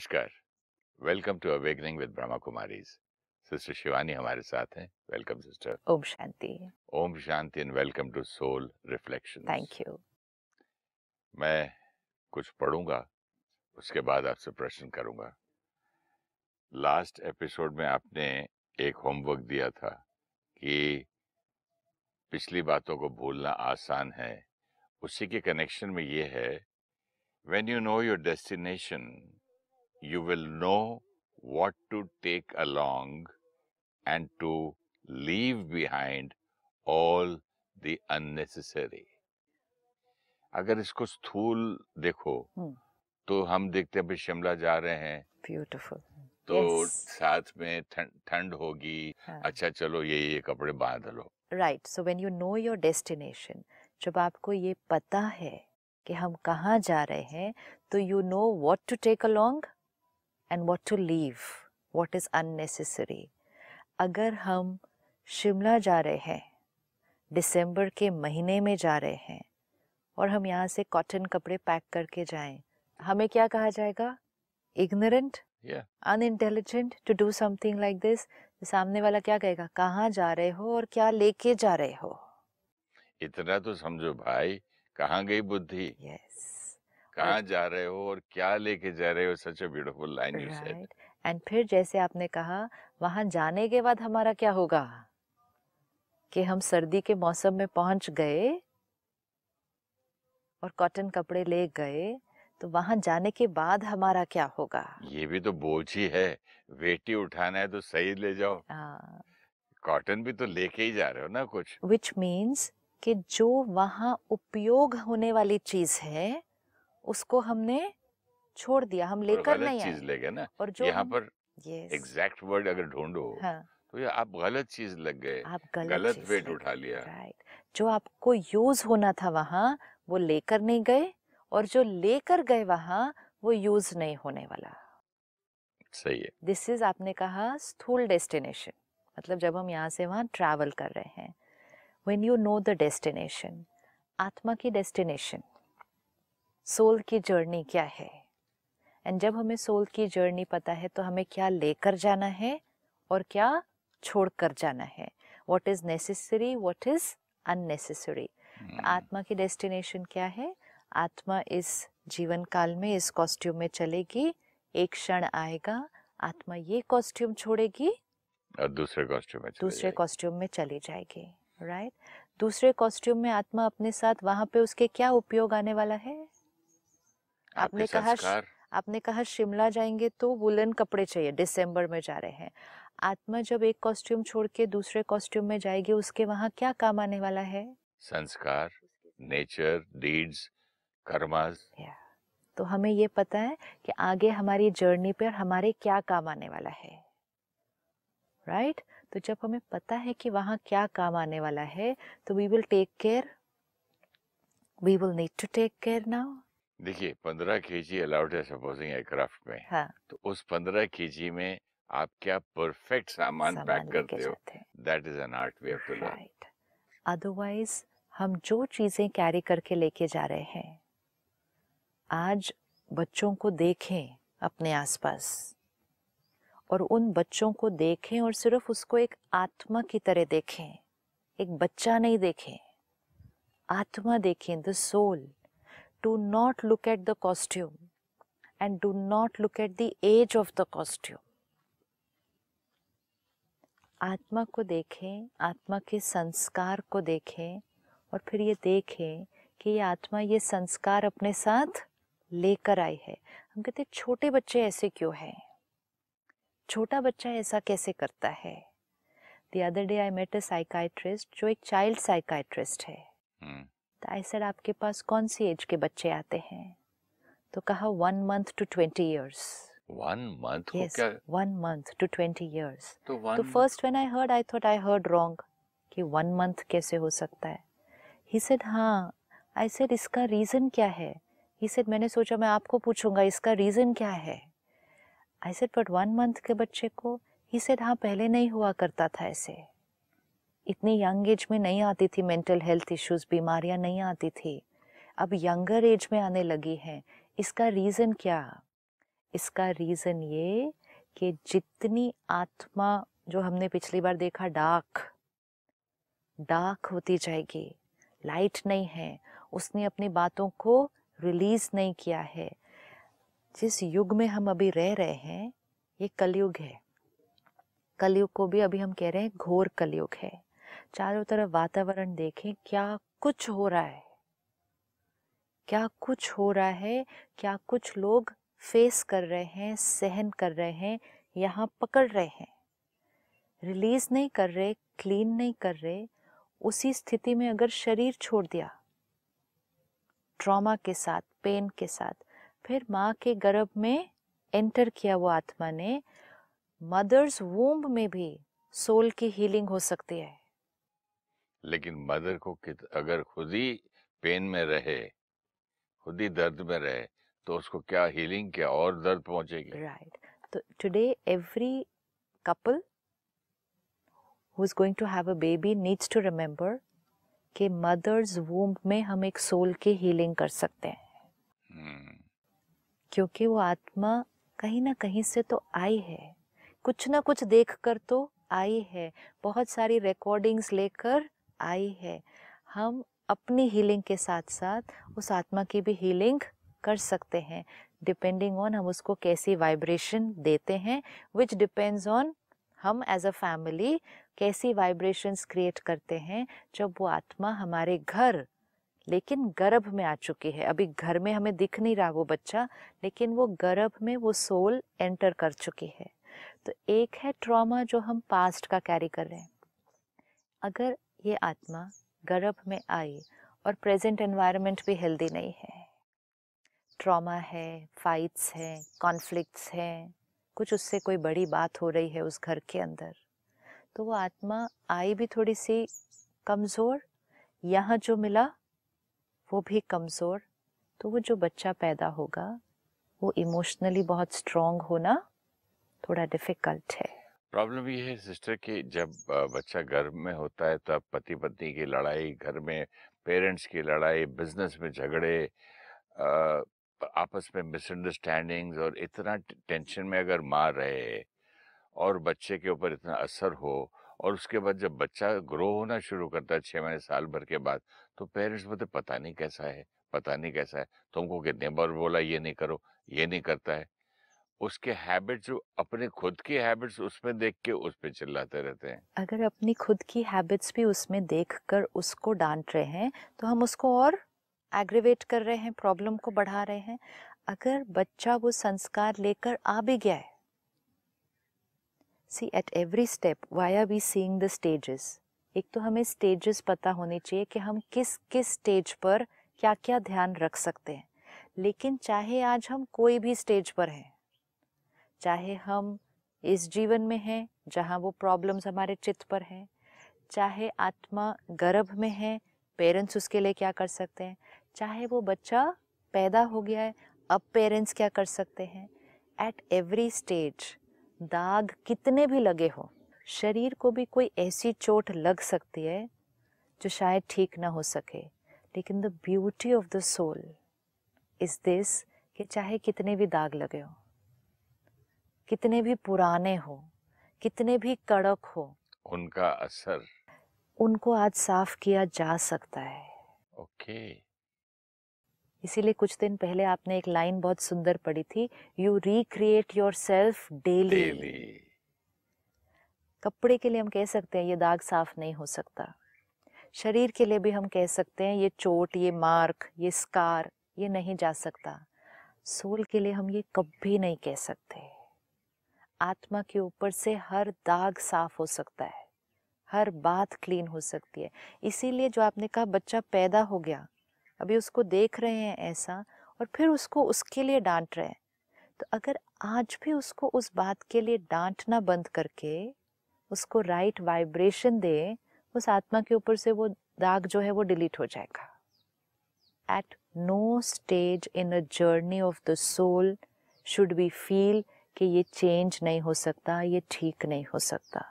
नमस्कार। Welcome to awakening with Brahma Kumaris. Sister Shivani हमारे साथ हैं। Welcome sister. Om Shanti. Om Shanti and welcome to soul reflection thank you. मैं कुछ पढ़ूँगा उसके बाद आपसे प्रश्न करूँगा। लास्ट एपिसोड में आपने एक होमवर्क दिया था कि पिछली बातों को भूलना आसान है। उसी के कनेक्शन में ये है when you know your destination you will know what to take along and to leave behind all the unnecessary. अगर इसको स्थूल देखो हम्म। तो हम देखते हैं शिमला जा रहे हैं। ब्यूटीफुल तो Yes. साथ में ठंड होगी। अच्छा चलो ये ये कपड़े बाँध लो। Right so when you know your destination जब आपको ये पता है कि हम कहाँ जा रहे हैं तो you know what to take along and what to leave what is unnecessary अगर हम शिमला जा रहे हैं दिसंबर के महीने में जा रहे हैं और हम यहाँ से कॉटन कपड़े पैक करके जाएँ हमें क्या कहा जाएगा? Ignorant Yeah. Unintelligent to do something like this सामने वाला क्या कहेगा? कहाँ जा रहे हो और क्या लेके जा रहे हो? इतना तो समझो भाई कहाँ गई बुद्धि? यस कहाँ जा रहे हो और क्या लेके जा रहे हो? Such a beautiful line you said. And फिर जैसे आपने कहा वहाँ जाने के बाद हमारा क्या होगा? कि हम सर्दी के मौसम में पहुँच गए और कॉटन कपड़े ले गए तो वहाँ जाने के बाद हमारा क्या होगा? ये भी तो बोझ ही है वेटी उठाना है तो सही ले जाओ। कॉटन भी तो लेके ही जा रहे हो ना कुछ? विच मीन्स कि जो वहाँ उपयोग होने वाली चीज़ है उसको हमने छोड़ दिया हम लेकर नहीं चीज़ ले गए ना। और जो यहाँ पर एग्जैक्ट वर्ड अगर ढूंढो हाँ, तो ये आप गलत चीज़ लग गए आप गलत, गलत वेट उठा लिया। राइट जो आपको यूज़ होना था वहाँ वो लेकर नहीं गए और जो लेकर गए वहाँ वो यूज़ नहीं होने वाला। सही है। दिस इज़ आपने कहा स्थूल डेस्टिनेशन मतलब जब हम यहाँ से वहाँ ट्रैवल कर रहे हैं। When you know the destination आत्मा की डेस्टिनेशन सोल की जर्नी क्या है? एंड जब हमें सोल की जर्नी पता है तो हमें क्या लेकर जाना है और क्या छोड़ कर जाना है? What is necessary what is unnecessary आत्मा की डेस्टिनेशन क्या है? आत्मा इस जीवन काल में इस कॉस्ट्यूम में चलेगी एक क्षण आएगा आत्मा ये कॉस्ट्यूम छोड़ेगी और दूसरे कॉस्ट्यूम में दूसरे। कॉस्ट्यूम में चली जाएगी राइट right? दूसरे कॉस्ट्यूम में आत्मा अपने साथ वहाँ पे उसके क्या उपयोग आने वाला है? आपने कहा आपने कहा शिमला जाएँगे तो वुलन कपड़े चाहिए दिसंबर में जा रहे हैं। आत्मा जब एक कॉस्ट्यूम छोड़ के दूसरे कॉस्ट्यूम में जाएगी उसके वहाँ क्या काम आने वाला है? संस्कार नेचर डीड्स कर्मास। तो हमें ये पता है कि आगे हमारी जर्नी पर हमारे क्या काम आने वाला है। राइट? right? तो जब हमें पता है कि वहाँ क्या काम आने वाला है तो we will take care we will need to take care now देखिए पंद्रह के जी अलाउड है सपोजिंग एयरक्राफ्ट में। हाँ। तो उस पंद्रह के जी में आप क्या परफेक्ट सामान पैक सामान लेके करते हो? That is an art way to right otherwise हम जो चीज़ें कैरी करके लेके जा रहे हैं आज बच्चों को देखें अपने आसपास। और उन बच्चों को देखें और सिर्फ़ उसको एक आत्मा की तरह देखें। एक बच्चा नहीं देखें। आत्मा देखें the soul do not look at the costume and do not look at the age of the costume आत्मा को देखें आत्मा के संस्कार को देखें और फिर ये देखें कि ये आत्मा ये संस्कार अपने साथ लेकर आई है। हम कहते छोटे बच्चे ऐसे क्यों हैं? छोटा बच्चा ऐसा कैसे करता है? The other day I met a psychiatrist जो एक चाइल्ड साइकाइट्रिस्ट है। हम्म, तो आई सेड आपके पास कौन सी एज के बच्चे आते हैं? तो कहा one month to twenty years one month क्या? One month to twenty years तो तो first when I heard I thought I heard wrong कि वन मंथ कैसे हो सकता है? ही सेड हाँ। आई सेड इसका रीज़न क्या है? ही सेड मैंने सोचा मैं आपको पूछूँगा इसका रीज़न क्या है? I said but one month के बच्चे को? ही सेड हाँ पहले नहीं हुआ करता था ऐसे। इतनी यंग एज में नहीं आती थी मेंटल हेल्थ इश्यूज़, बीमारियाँ नहीं आती थी। अब यंगर एज में आने लगी हैं। इसका रीज़न क्या? इसका रीज़न ये कि जितनी आत्मा, जो हमने पिछली बार देखा, डार्क डार्क होती जाएगी, लाइट नहीं है, उसने अपनी बातों को रिलीज़ नहीं किया है। जिस युग में हम अभी रह रहे हैं, ये कलयुग है। कलयुग को भी अभी हम कह रहे हैं घोर कलयुग है। चारों तरफ़ वातावरण देखें, क्या कुछ हो रहा है? क्या कुछ हो रहा है? क्या कुछ लोग फेस कर रहे हैं, सहन कर रहे हैं, यहाँ पकड़ रहे हैं? रिलीज़ नहीं कर रहे क्लीन नहीं कर रहे, उसी स्थिति में अगर शरीर छोड़ दिया ट्रॉमा के साथ पेन के साथ, फिर माँ के गर्भ में एंटर किया वो आत्मा ने मदर्स वूम्ब में भी सोल की हीलिंग हो सकती है। लेकिन मदर को कित, अगर खुद ही पेन में रहे खुद ही दर्द में रहे तो उसको क्या हीलिंग क्या और दर्द पहुंचेगी? राइट तो today every couple who is going to have a baby needs to remember कि मदर्स वूम्ब में हम एक सोल की हीलिंग कर सकते हैं। hmm. क्योंकि वो आत्मा कहीं ना कहीं से तो आई है। कुछ ना कुछ देख कर तो आई है। बहुत सारी रिकॉर्डिंग्स लेकर आई है। हम अपनी हीलिंग के साथ साथ उस आत्मा की भी हीलिंग कर सकते हैं। डिपेंडिंग ऑन हम उसको कैसी वाइब्रेशन देते हैं विच डिपेंड्स ऑन हम एज अ फैमिली कैसी वाइब्रेशंस क्रिएट करते हैं जब वो आत्मा हमारे घर, लेकिन गर्भ में आ चुकी है। अभी घर में हमें दिख नहीं रहा वो बच्चा, लेकिन वो गर्भ में वो सोल एंटर कर चुकी है। तो एक है ट्रॉमा जो हम पास्ट का कैरी कर रहे हैं। अगर ये आत्मा गर्भ में आई और प्रेजेंट एनवायरनमेंट भी हेल्दी नहीं है। ट्रॉमा है, फाइट्स हैं, कॉन्फ्लिक्ट्स हैं, कुछ उससे कोई बड़ी बात हो रही है उस घर के अंदर। तो वो आत्मा आई भी थोड़ी सी कमज़ोर, यहाँ जो मिला वो भी कमज़ोर तो वो जो बच्चा पैदा होगा वो इमोशनली बहुत स्ट्रॉन्ग होना थोड़ा डिफ़िकल्ट है। प्रॉब्लम ये है सिस्टर कि जब बच्चा घर में होता है तब पति पत्नी की लड़ाई, घर में पेरेंट्स की लड़ाई, बिज़नेस में झगड़े आपस में मिसअंडरस्टैंडिंग्स और इतना टेंशन में अगर मार रहे और बच्चे के ऊपर इतना असर हो और उसके बाद जब बच्चा ग्रो होना शुरू करता है छः महीने, साल भर के बाद तो पेरेंट्स बोलते पता नहीं कैसा है, पता नहीं कैसा है, तुमको कितने बार बोला, ये नहीं करो, ये नहीं करता है। उसके हैबिट्स जो अपने खुद की हैबिट्स उसमें देख के उस पर चिल्लाते रहते हैं। अगर अपनी खुद की हैबिट्स भी उसमें देख कर उसको डांट रहे हैं तो हम उसको और एग्रीवेट कर रहे हैं, प्रॉब्लम को बढ़ा रहे हैं। अगर बच्चा वो संस्कार लेकर आ भी गया है। See at every step why are we seeing the stages एक तो हमें स्टेजेस पता होने चाहिए कि हम किस किस स्टेज पर क्या क्या ध्यान रख सकते हैं। लेकिन चाहे आज हम कोई भी स्टेज पर हैं चाहे हम इस जीवन में हैं, जहाँ वो प्रॉब्लम्स हमारे चित्त पर हैं, चाहे आत्मा गर्भ में है पेरेंट्स उसके लिए क्या कर सकते हैं, चाहे वो बच्चा पैदा हो गया है, अब पेरेंट्स क्या कर सकते हैं। एट एवरी स्टेज दाग कितने भी लगे हो, शरीर को भी कोई ऐसी चोट लग सकती है, जो शायद ठीक ना हो सके। लेकिन the beauty of the soul is this कि चाहे कितने भी दाग लगे हो। कितने भी पुराने हो कितने भी कड़क हो उनका असर। उनको आज साफ़ किया जा सकता है। ओके। okay. इसीलिए कुछ दिन पहले आपने एक लाइन बहुत सुंदर पढ़ी थी you recreate yourself daily. कपड़े के लिए हम कह सकते हैं ये दाग साफ़ नहीं हो सकता। शरीर के लिए भी हम कह सकते हैं ये चोट ये मार्क ये स्कार ये नहीं जा सकता। सोल के लिए हम ये कभी नहीं कह सकते। आत्मा के ऊपर से हर दाग साफ़ हो सकता है, हर बात क्लीन हो सकती है। इसीलिए जो आपने कहा बच्चा पैदा हो गया, अभी उसको देख रहे हैं ऐसा और फिर उसको उसके लिए डांट रहे हैं तो अगर आज भी उसको उस बात के लिए डांटना बंद करके उसको राइट वाइब्रेशन दे, उस आत्मा के ऊपर से वो दाग जो है वो डिलीट हो जाएगा। At no stage in a journey of the soul should be feel कि ये चेंज नहीं हो सकता ये ठीक नहीं हो सकता।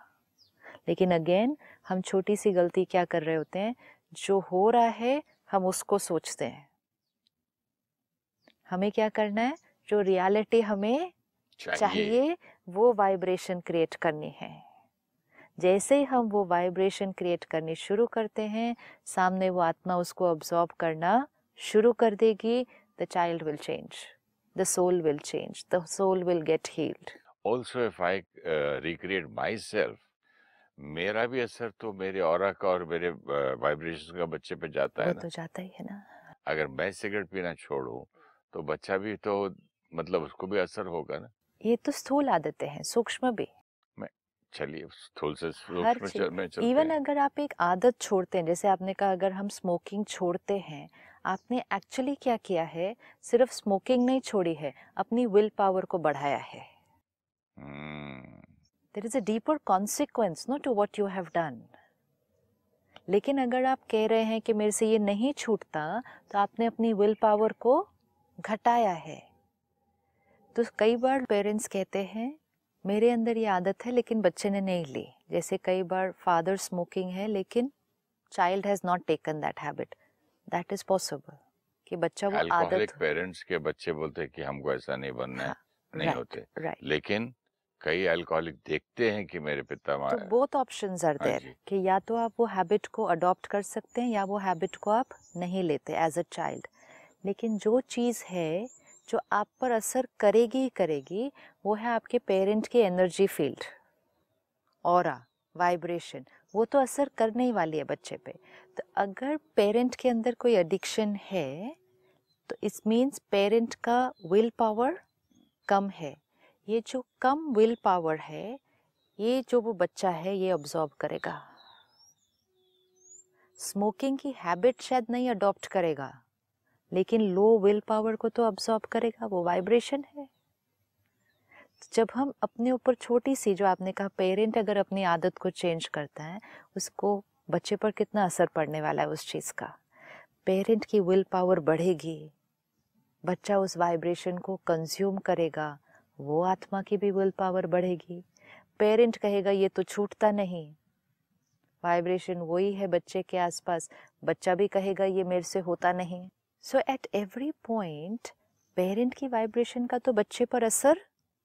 लेकिन अगेन हम छोटी सी गलती क्या कर रहे होते हैं? जो हो रहा है हम उसको सोचते हैं। हमें क्या करना है? जो रियलिटी हमें चाहिए। चाहिए वो वाइब्रेशन क्रिएट करनी है। जैसे ही हम वो वाइब्रेशन क्रिएट करनी शुरू करते हैं सामने वो आत्मा उसको ऑब्जॉर्व करना शुरू कर देगी the child will change the soul will change the soul will get healed also if I recreate myself मेरा भी असर तो मेरे और का और मेरे वाइब्रेशन का बच्चे पे जाता है ना। तो जाता ही है ना। अगर मैं सिगरेट पीना छोड़ूं तो बच्चा भी तो मतलब उसको भी असर होगा ना। ये तो स्थूल आदतें हैं सूक्ष्म भी। चलिए स्थूल से सूक्ष्म में चलते इवन अगर आप एक आदत छोड़ते हैं जैसे आपने कहा अगर हम स्मोकिंग छोड़ते हैं आपने एक्चुअली क्या किया है? सिर्फ़ स्मोकिंग नहीं छोड़ी है अपनी विल पावर को बढ़ाया है। There is a deeper consequence no to what you have done लेकिन अगर आप कह रहे हैं कि मेरे से ये नहीं छूटता तो आपने अपनी विल पावर को घटाया है। तो कई बार पेरेंट्स कहते हैं मेरे अंदर ये आदत है लेकिन बच्चे ने नहीं ली। जैसे कई बार फादर स्मोकिंग है लेकिन child has not taken that habit that is possible कि बच्चा वो आदत पेरेंट्स के बच्चे बोलते हैं कि हमको ऐसा नहीं बनना है हाँ, नहीं right, होते। राइट लेकिन कई अल्कोहलिक देखते हैं कि मेरे पिता तो बोथ ऑप्शंस आर देयर कि या तो आप वो हैबिट को अडॉप्ट कर सकते हैं या वो हैबिट को आप नहीं लेते एज अ चाइल्ड लेकिन जो चीज़ है जो आप पर असर करेगी ही करेगी वो है आपके पेरेंट के एनर्जी फ़ील्ड और वाइब्रेशन वो तो असर करने ही वाली है बच्चे पे। तो अगर पेरेंट के अंदर कोई एडिक्शन है तो इस मीन्स पेरेंट का विल पावर कम है। ये जो कम विल पावर है, ये जो वो बच्चा है, ये ऑब्जॉर्व करेगा। स्मोकिंग की हैबिट शायद नहीं अडॉप्ट करेगा, लेकिन लो विल पावर को तो ऑब्जॉर्व करेगा, वो वाइब्रेशन है। जब हम अपने ऊपर छोटी सी, जो आपने कहा, पेरेंट अगर अपनी आदत को चेंज करता है, उसको बच्चे पर कितना असर पड़ने वाला है उस चीज़ का। पेरेंट की विल पावर बढ़ेगी, बच्चा उस वाइब्रेशन को कंज्यूम करेगा, वो आत्मा की भी विल पावर बढ़ेगी। पेरेंट कहेगा, ये तो छूटता नहीं। वाइब्रेशन वही है बच्चे के आसपास, बच्चा भी कहेगा, ये मेरे से होता नहीं। So at every point parent की वाइब्रेशन का तो बच्चे पर असर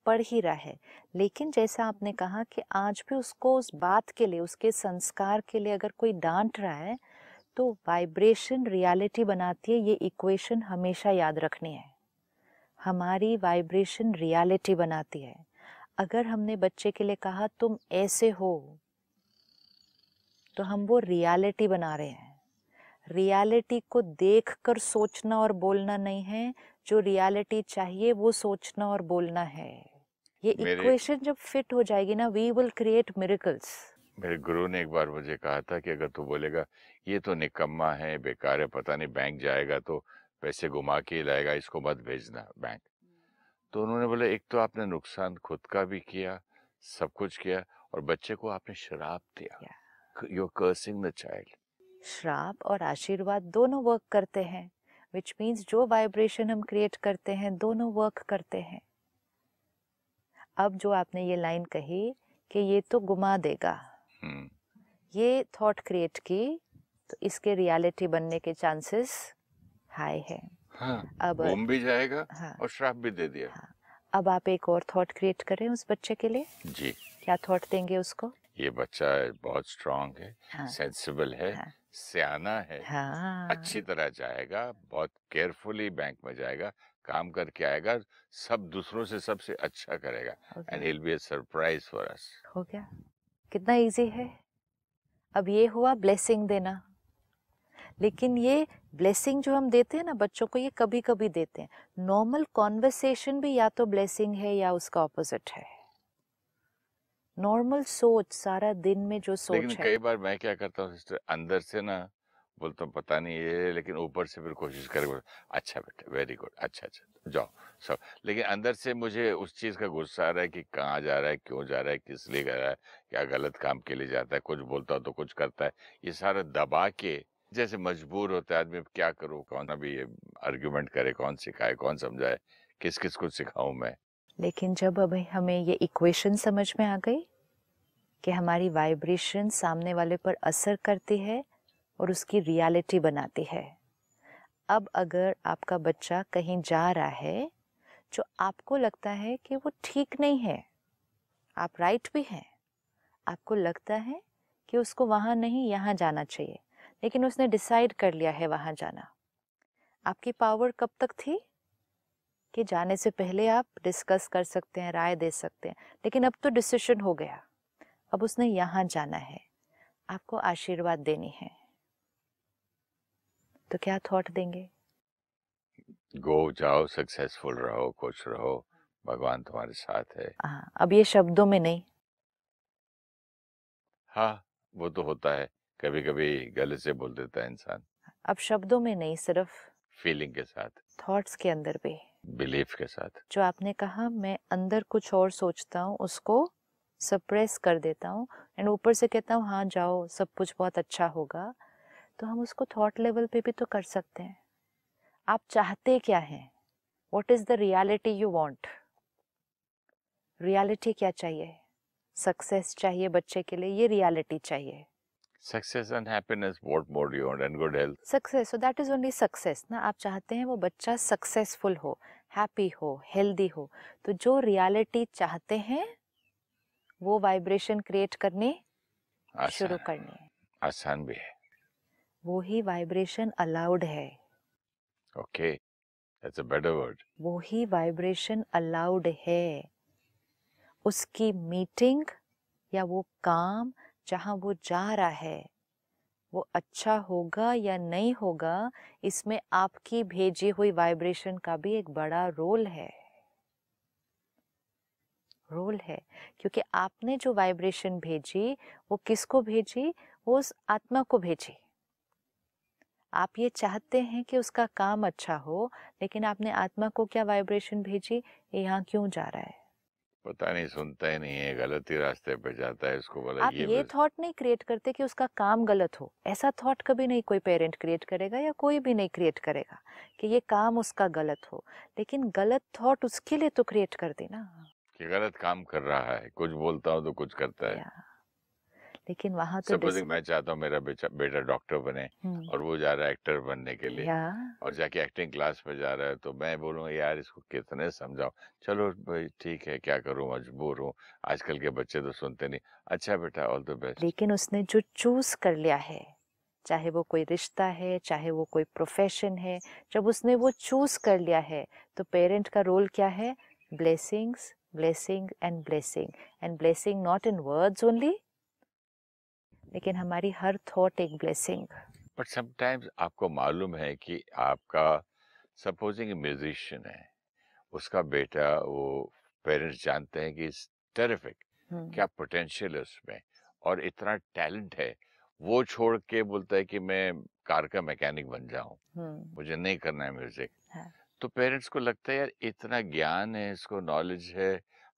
पड़ ही रहा है। लेकिन जैसा आपने कहा कि आज भी उसको उस बात के लिए, उसके संस्कार के लिए अगर कोई डांट रहा है तो वाइब्रेशन रियलिटी बनाती है, ये इक्वेशन हमेशा याद रखनी है। हमारी वाइब्रेशन रियलिटी बनाती है। अगर हमने बच्चे के लिए कहा, तुम ऐसे हो तो हम वो रियलिटी बना रहे हैं। रियलिटी को देखकर सोचना और बोलना नहीं है। जो रियलिटी चाहिए, वो सोचना और बोलना है। ये इक्वेशन जब फिट हो जाएगी ना वी विल क्रिएट मिरेकल्स मेरे गुरु ने एक बार मुझे कहा था कि अगर तू बोलेगा ये तो निकम्मा है बेकार है पता नहीं बैंक जाएगा तो पैसे घुमा के लाएगा इसको मत भेजना बैंक तो उन्होंने बोला एक तो आपने नुकसान खुद का भी किया सब कुछ किया और बच्चे को आपने शराब दिया। यू कर्सिंग द चाइल्ड श्राप और आशीर्वाद दोनों वर्क करते हैं विच मीन्स जो वाइब्रेशन हम क्रिएट करते हैं दोनों वर्क करते हैं। अब जो आपने ये लाइन कही कि ये तो गुमा देगा। हम्म। ये थॉट क्रिएट की तो इसके रियलिटी बनने के चांसेस हाई है। हाँ अब घूम भी जाएगा हाँ। और श्राप भी दे दिया। हाँ, अब आप एक और थॉट क्रिएट करें उस बच्चे के लिए। जी। क्या थॉट देंगे उसको? ये बच्चा बहुत स्ट्रांग है हाँ। सेंसिबल है हाँ। सियाना है। हाँ। अच्छी तरह जाएगा बहुत केयरफुली बैंक में जाएगा काम करके आएगा सब दूसरों से सबसे अच्छा करेगा। And he'll be a surprise for us हो गया। कितना इजी है। अब ये हुआ ब्लेसिंग देना। लेकिन ये ब्लेसिंग जो हम देते हैं ना बच्चों को ये कभी कभी देते हैं। नॉर्मल कॉन्वर्सेशन भी या तो ब्लेसिंग है या उसका ऑपोजिट है। नॉर्मल सोच सारा दिन में जो सोच लेकिन है। कई बार मैं क्या करता हूँ सिस्टर अंदर से ना बोलता हूँ पता नहीं ये लेकिन ऊपर से फिर कोशिश करे अच्छा बेटा वेरी गुड अच्छा अच्छा जाओ, सब। लेकिन अंदर से मुझे उस चीज़ का गुस्सा आ रहा है कि कहाँ जा रहा है, क्यों जा रहा है, किस लिए जा रहा है, क्या गलत काम के लिए जाता है, कुछ बोलता तो कुछ करता है। ये सारा दबा के जैसे मजबूर होता है आदमी क्या करूँ, कौन अभी ये आर्ग्यूमेंट करे, कौन सिखाए, कौन समझाए किस किस को सिखाऊं मैं? लेकिन जब अभी हमें ये इक्वेशन समझ में आ गई कि हमारी वाइब्रेशन सामने वाले पर असर करती है और उसकी रियलिटी बनाती है। अब अगर आपका बच्चा कहीं जा रहा है, जो आपको लगता है कि वो ठीक नहीं है, आप राइट भी हैं, आपको लगता है कि उसको वहाँ नहीं, यहाँ जाना चाहिए, लेकिन उसने डिसाइड कर लिया है वहाँ जाना। आपकी पावर कब तक थी? कि जाने से पहले आप डिस्कस कर सकते हैं, राय दे सकते हैं, लेकिन अब तो डिसीज़न हो गया। अब उसने यहाँ जाना है। आपको आशीर्वाद देनी है। तो क्या थॉट देंगे? गो जाओ सक्सेसफुल रहो खुश रहो भगवान तुम्हारे साथ है। हाँ अब ये शब्दों में नहीं। हाँ वो तो होता है कभी कभी गले से बोल देता है इंसान। अब शब्दों में नहीं सिर्फ़ फीलिंग के साथ। थॉट्स के अंदर भी। बिलीफ के साथ। जो आपने कहा मैं अंदर कुछ और सोचता हूँ उसको सप्रेस कर देता हूँ एंड ऊपर से कहता हूँ हाँ जाओ सब कुछ बहुत अच्छा होगा। तो हम उसको थॉट लेवल पे भी तो कर सकते हैं। आप चाहते क्या हैं? What is the reality you want reality क्या चाहिए? सक्सेस चाहिए बच्चे के लिए ये रियलिटी चाहिए। Success and happiness what more you want and good health success so that is only success ना? आप चाहते हैं वो बच्चा सक्सेसफुल हो हैप्पी हो हेल्दी हो तो जो रियलिटी चाहते हैं वो वाइब्रेशन क्रिएट करने शुरू करने आसान भी है। वो ही वाइब्रेशन अलाउड है। Okay that's a better word वो ही वाइब्रेशन अलाउड है। उसकी मीटिंग या वो काम जहाँ वो जा रहा है वो अच्छा होगा या नहीं होगा इसमें आपकी भेजी हुई वाइब्रेशन का भी एक बड़ा रोल है। रोल है क्योंकि आपने जो वाइब्रेशन भेजी वो किसको भेजी? वो उस आत्मा को भेजी। आप ये चाहते हैं कि उसका काम अच्छा हो लेकिन आपने आत्मा को क्या वाइब्रेशन भेजी? ये यहाँ क्यों जा रहा है? पता नहीं सुनता ही नहीं है गलत ही रास्ते पे जाता है इसको बोला आप ये ये थॉट नहीं क्रिएट करते कि उसका काम गलत हो। ऐसा थॉट कभी नहीं कोई पेरेंट क्रिएट करेगा या कोई भी नहीं क्रिएट करेगा कि ये काम उसका गलत हो। लेकिन गलत थॉट उसके लिए तो क्रिएट कर देना। कि गलत काम कर रहा है कुछ बोलता हूँ तो कुछ करता है। लेकिन वहाँ तो सपोजिंग मैं चाहता हूँ मेरा बेटा डॉक्टर बने और वो जा रहा है एक्टर बनने के लिए और जाके एक्टिंग क्लास में जा रहा है तो मैं बोलूँगा यार इसको कितने समझाओ चलो भाई ठीक है क्या करूँ? मजबूर हूँ। आजकल के बच्चे तो सुनते नहीं। अच्छा बेटा ऑल द बेस्ट। लेकिन उसने जो चूज़ कर लिया है चाहे वो कोई रिश्ता है चाहे वो कोई प्रोफेशन है जब उसने वो चूज़ कर लिया है तो पेरेंट का रोल क्या है? Blessings blessing and blessing. And blessing not in words only लेकिन हमारी हर थॉट एक ब्लेसिंग बट समटाइम्स आपको मालूम है कि आपका सपोजिंग म्यूजिशियन है उसका बेटा वो पेरेंट्स जानते हैं कि टेरिफिक क्या पोटेंशियल है उसमें और इतना टैलेंट है वो छोड़ के बोलता है कि मैं कार का मैकेनिक बन जाऊँ मुझे नहीं करना है म्यूज़िक हाँ। तो पेरेंट्स को लगता है यार इतना ज्ञान है इसको नॉलेज है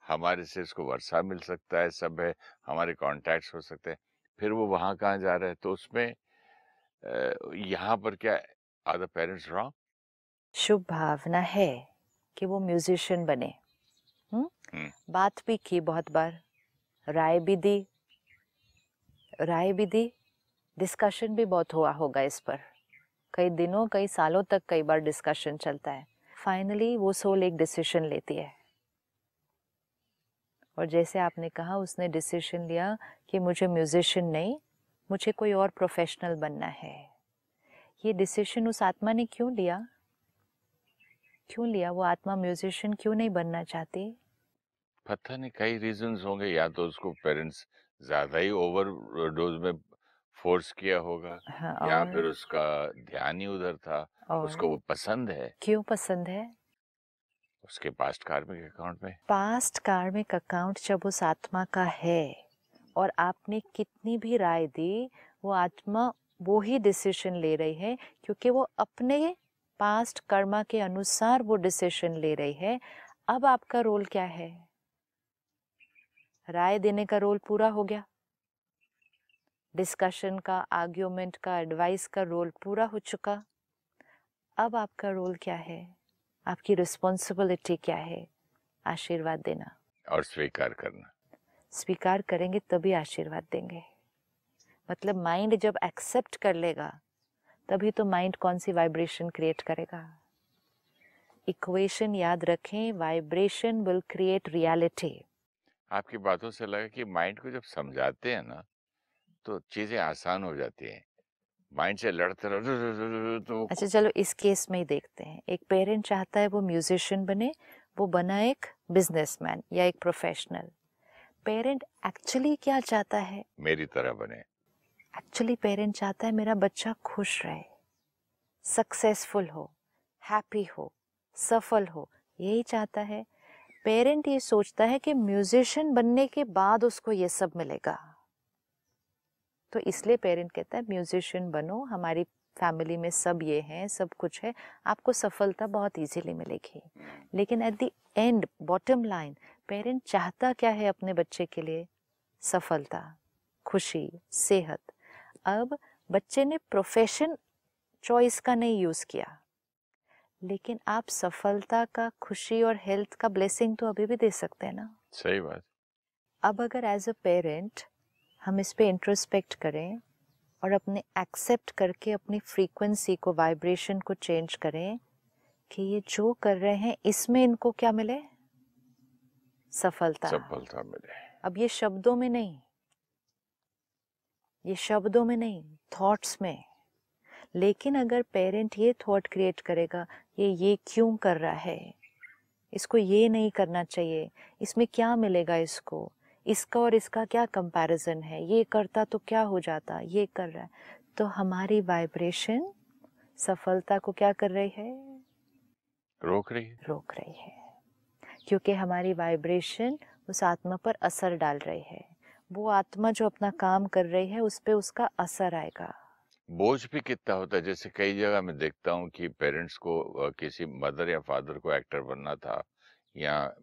हमारे से इसको वर्षा मिल सकता है सब है हमारे कॉन्टैक्ट्स हो सकते हैं। फिर वो वहाँ कहाँ जा रहा है? तो उसमें यहाँ पर क्या आर द पेरेंट्स रॉन्ग शुभ भावना है कि वो म्यूजिशियन बने। हम्म? हम्म। बात भी की बहुत बार। राय भी दी। राय भी दी। डिस्कशन भी बहुत हुआ होगा इस पर। कई दिनों कई सालों तक कई बार डिस्कशन चलता है। फाइनली वो सोल एक डिसीज़न लेती है। और जैसे आपने कहा उसने डिसीज़न लिया कि मुझे म्यूजिशियन नहीं मुझे कोई और प्रोफेशनल बनना है। ये डिसीज़न उस आत्मा ने क्यों लिया? क्यों लिया? वो आत्मा म्यूजिशियन क्यों नहीं बनना चाहती? पता नहीं कई रीजंस होंगे। या तो उसको पेरेंट्स ज़्यादा ही ओवर डोज में फोर्स किया होगा हाँ, या फिर उसका ध्यान ही उधर था। उसको वो पसंद है। क्यों पसंद है? उसके पास्ट कार्मिक अकाउंट में? पास्ट कार्मिक अकाउंट जब उस आत्मा का है और आपने कितनी भी राय दी, वो आत्मा वो ही डिसीज़न ले रही है क्योंकि वो अपने पास्ट कर्मा के अनुसार वो डिसीज़न ले रही है। अब आपका रोल क्या है? राय देने का रोल पूरा हो गया। डिस्कशन का आर्ग्यूमेंट का एडवाइस का रोल पूरा हो चुका। अब आपका रोल क्या है? आपकी रिस्पॉन्सिबिलिटी क्या है? आशीर्वाद देना। और स्वीकार करना। स्वीकार करेंगे तभी आशीर्वाद देंगे। मतलब माइंड जब एक्सेप्ट कर लेगा तभी तो माइंड कौन सी वाइब्रेशन क्रिएट करेगा? इक्वेशन याद रखें वाइब्रेशन विल क्रिएट रियलिटी आपकी बातों से लगा कि माइंड को जब समझाते हैं ना तो चीज़ें आसान हो जाती हैं। माइंड से लड़ते रहो तो अच्छा चलो इस केस में ही देखते हैं। एक पेरेंट चाहता है वो म्यूजिशियन बने वो बना एक बिजनेसमैन या एक प्रोफेशनल। पेरेंट एक्चुअली क्या चाहता है? मेरी तरह बने। एक्चुअली पेरेंट चाहता है मेरा बच्चा खुश रहे सक्सेसफुल हो हैप्पी हो सफल हो यही चाहता है। पेरेंट ये सोचता है कि म्यूजिशियन बनने के बाद उसको ये सब मिलेगा। तो इसलिए पेरेंट कहता है म्यूजिशियन बनो हमारी फैमिली में सब ये हैं सब कुछ है आपको सफलता बहुत इजीली मिलेगी। लेकिन at the end bottom line parent चाहता क्या है अपने बच्चे के लिए? सफलता खुशी सेहत। अब बच्चे ने प्रोफेशन चॉइस का नहीं यूज़ किया। लेकिन आप सफलता का खुशी और हेल्थ का ब्लेसिंग तो अभी भी दे सकते हैं ना? सही बात। अब अगर एज अ पेरेंट हम इस पे इंट्रोस्पेक्ट करें और अपने एक्सेप्ट करके अपनी फ्रीक्वेंसी को वाइब्रेशन को चेंज करें कि ये जो कर रहे हैं इसमें इनको क्या मिले? सफलता। सफलता मिले। अब ये शब्दों में नहीं। ये शब्दों में नहीं थॉट्स में। लेकिन अगर पेरेंट ये थॉट क्रिएट करेगा ये ये क्यों कर रहा है? इसको ये नहीं करना चाहिए। इसमें क्या मिलेगा इसको? इसका और इसका क्या कंपैरिजन है? ये करता तो क्या हो जाता? ये कर रहा है। तो हमारी वाइब्रेशन सफलता को क्या कर रही है? रोक रही है। रोक रही है। क्योंकि हमारी वाइब्रेशन उस आत्मा पर असर डाल रही है। वो आत्मा जो अपना काम कर रही है उस पर उसका असर आएगा। बोझ भी कितना होता है? जैसे कई जगह मैं देखता हूँ कि पेरेंट्स को किसी मदर या फादर को एक्टर बनना था या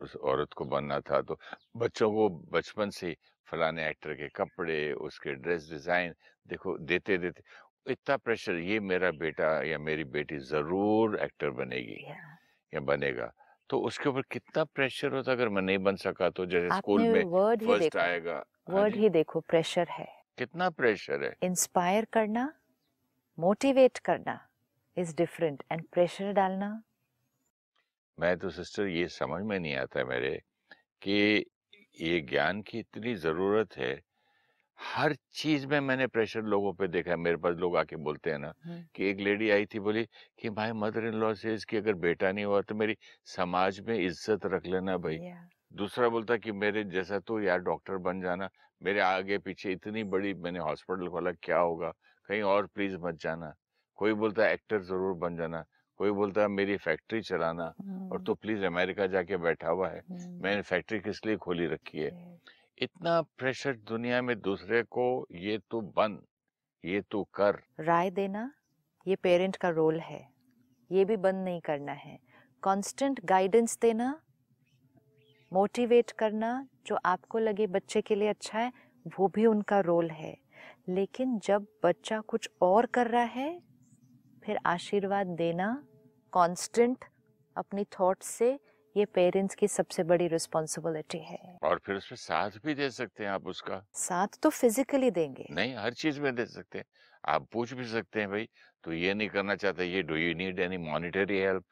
उस औरत को बनना था। तो बच्चों को बचपन से फलाने एक्टर के कपड़े उसके ड्रेस डिज़ाइन देखो देते देते। इतना प्रेशर ये मेरा बेटा या मेरी बेटी ज़रूर एक्टर बनेगी या। बनेगा। तो उसके ऊपर कितना प्रेशर होता अगर मैं नहीं बन सका तो जैसे स्कूल में वर्ड ही फ़र्स्ट देखो आएगा हाँ वर्ड ही देखो प्रेशर है। कितना प्रेशर है। इंस्पायर करना मोटिवेट करना इज़ डिफरेंट एंड प्रेशर डालना मैं तो सिस्टर ये समझ में नहीं आता मेरे कि ये ज्ञान की इतनी ज़रूरत है। हर चीज़ में मैंने प्रेशर लोगों पे देखा है। मेरे पास लोग आके बोलते हैं ना। कि एक लेडी आई थी बोली कि माय मदर इन लॉ से कि अगर बेटा नहीं हुआ तो मेरी समाज में इज़्ज़त रख लेना भाई। दूसरा बोलता कि मेरे जैसा तो यार डॉक्टर बन जाना। मेरे आगे पीछे इतनी बड़ी मैंने हॉस्पिटल खोला क्या होगा? कहीं और प्लीज़ मत जाना। कोई बोलता एक्टर ज़रूर बन जाना। कोई बोलता है मेरी फैक्ट्री चलाना। और हम्म, तो प्लीज़ अमेरिका जाके बैठा हुआ है। हम्म, मैंने फैक्ट्री किस लिए खोली रखी है? इतना प्रेशर दुनिया में दूसरे को ये तू बन ये तू कर। राय देना ये पेरेंट का रोल है। ये भी बंद नहीं करना है। कांस्टेंट गाइडेंस देना मोटिवेट करना जो आपको लगे बच्चे के लिए अच्छा है वो भी उनका रोल है। लेकिन जब बच्चा कुछ और कर रहा है फिर आशीर्वाद देना कांस्टेंट अपनी थॉट्स से ये पेरेंट्स की सबसे बड़ी रिस्पॉन्सिबिलिटी है। और फिर उसमें साथ भी दे सकते हैं आप उसका। साथ तो फिजिकली देंगे। नहीं हर चीज़ में दे सकते हैं। आप पूछ भी सकते हैं भाई तो ये नहीं करना चाहते ये do you need any monetary help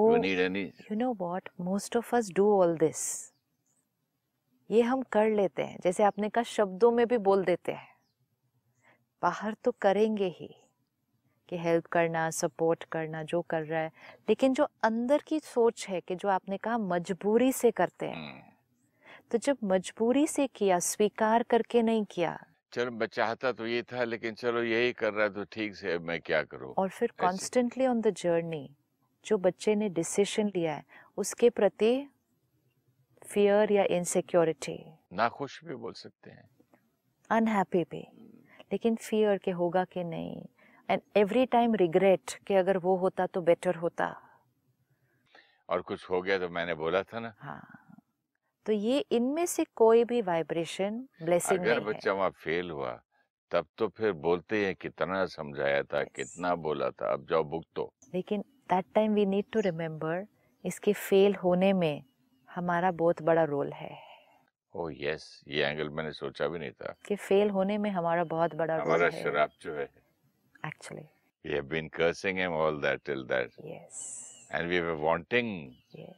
you need any you know what most of us do all this ये हम कर लेते हैं। जैसे आपने कहा शब्दों में भी बोल देते हैं। बाहर तो करेंगे ही। कि हेल्प करना सपोर्ट करना जो कर रहा है। लेकिन जो अंदर की सोच है कि जो आपने कहा मजबूरी से करते हैं। तो जब मजबूरी से किया स्वीकार करके नहीं किया। चलो मैं चाहता तो ये था लेकिन चलो यही कर रहा है तो ठीक से मैं क्या करूँ? और फिर कॉन्स्टेंटली ऑन द जर्नी जो बच्चे ने डिसीशन लिया है उसके प्रति फियर या इनसिक्योरिटी नाखुश भी बोल सकते हैं। अनहैप्पी भी। लेकिन फियर के होगा कि नहीं? एंड एवरी टाइम रिग्रेट कि अगर वो होता तो बेटर होता। और कुछ हो गया तो मैंने बोला था ना। हाँ। तो ये इनमें से कोई भी वाइब्रेशन ब्लेसिंग अगर बच्चा वहाँ फेल हुआ तब तो फिर बोलते हैं कितना समझाया था Yes. कितना बोला था अब जाओ बुक तो। लेकिन that time we need to remember इसके फेल होने में हमारा बहुत बड़ा रोल है। ओ यस ये एंगल मैंने सोचा भी नहीं था। कि फेल होने में हमारा बहुत बड़ा हमारा रोल हमारा है। शराब जो है। Actually we have been cursing him all that till that yes And we were wanting. Yes.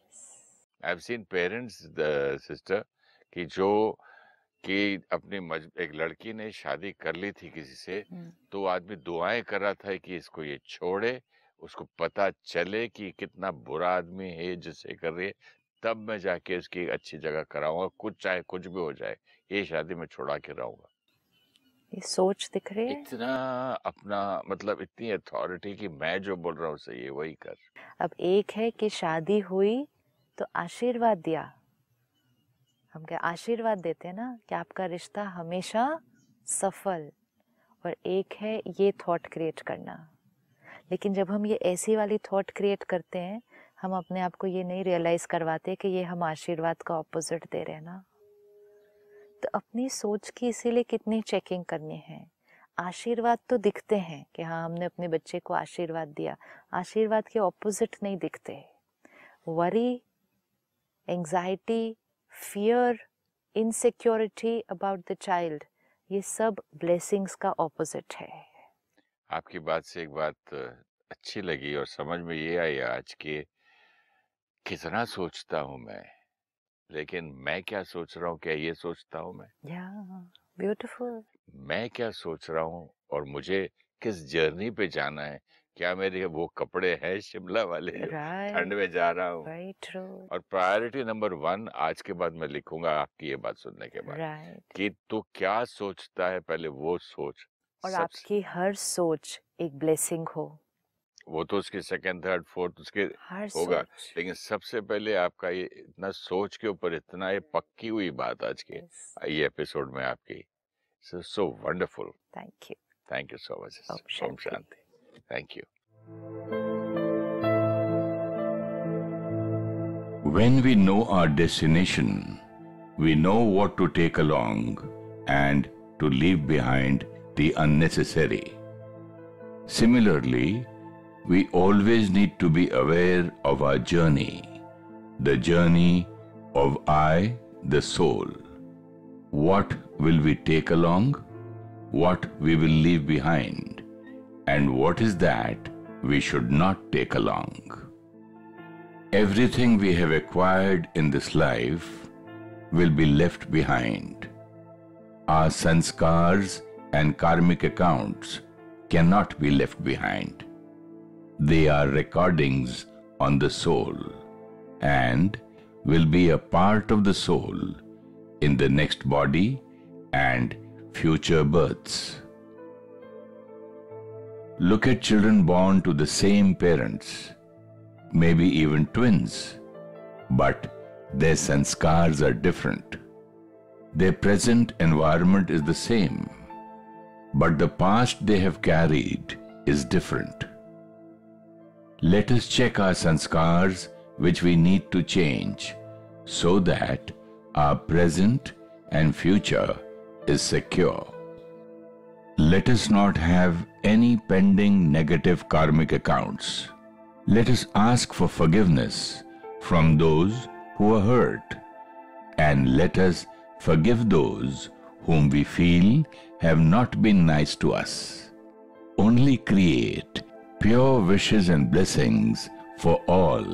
I've seen parents, the sister, कि जो कि अपनी मज, एक लड़की ने शादी कर ली थी किसी से Hmm. तो आदमी दुआएँ कर रहा था कि इसको ये छोड़े उसको पता चले कि कितना बुरा आदमी है जिससे कर रही है तब मैं जाके इसकी अच्छी जगह कराऊँगा कुछ चाहे कुछ भी हो जाए ये शादी में छोड़ा के रहूँगा ये सोच दिख रही है। इतना अपना मतलब इतनी अथॉरिटी कि मैं जो बोल रहा हूँ सही है वही कर। अब एक है कि शादी हुई तो आशीर्वाद दिया। हम क्या आशीर्वाद देते हैं ना कि आपका रिश्ता हमेशा सफल और एक है ये थॉट क्रिएट करना। लेकिन जब हम ये ऐसी वाली थॉट क्रिएट करते हैं हम अपने आप को ये नहीं रियलाइज़ करवाते कि ये हम आशीर्वाद का ऑपोजिट दे रहे हैं ना। तो अपनी सोच की इसीलिए कितनी चेकिंग करनी है। आशीर्वाद तो दिखते हैं कि हाँ हमने अपने बच्चे को आशीर्वाद दिया। आशीर्वाद के ऑपोजिट नहीं दिखते। Worry anxiety fear insecurity about the child ये सब ब्लेसिंग्स का ऑपोजिट है। आपकी बात से एक बात अच्छी लगी और समझ में ये आई आज कि कितना सोचता हूँ मैं। लेकिन मैं क्या सोच रहा हूँ क्या ये सोचता हूँ मैं? या ब्यूटीफुल मैं क्या सोच रहा हूँ और मुझे किस जर्नी पे जाना है? क्या मेरे वो कपड़े हैं शिमला वाले जो ठंड में जा रहा हूँ? ट्रू और प्रायोरिटी नंबर वन आज के बाद मैं लिखूँगा आपकी ये बात सुनने के बाद राइट कि तू क्या सोचता है? पहले वो सोच और सबसे आपकी हर सोच एक ब्लेसिंग हो। वो तो उसके सेकंड थर्ड फोर्थ उसके होगा। लेकिन सबसे पहले आपका ये इतना सोच के ऊपर इतना ये पक्की हुई बात आज के यस ये एपिसोड में आपकी। So so wonderful. Thank you thank you so much Om Shanti. Thank you When we know our destination, we know what to take along and to leave behind the unnecessary. Similarly, we always need to be aware of our journey, the journey of I, the soul. What will we take along? What we will leave behind? And what is that we should not take along? Everything we have acquired in this life will be left behind. Our sanskars and karmic accounts cannot be left behind. They are recordings on the soul and will be a part of the soul in the next body and future births. Look at children born to the same parents maybe even twins, but their sanskars are different. Their present environment is the same, but the past they have carried is different. Let us check our sanskars which we need to change so that our present and future is secure. Let us not have any pending negative karmic accounts. Let us ask for forgiveness from those who are hurt, and let us forgive those whom we feel have not been nice to us. Only create pure wishes and blessings for all.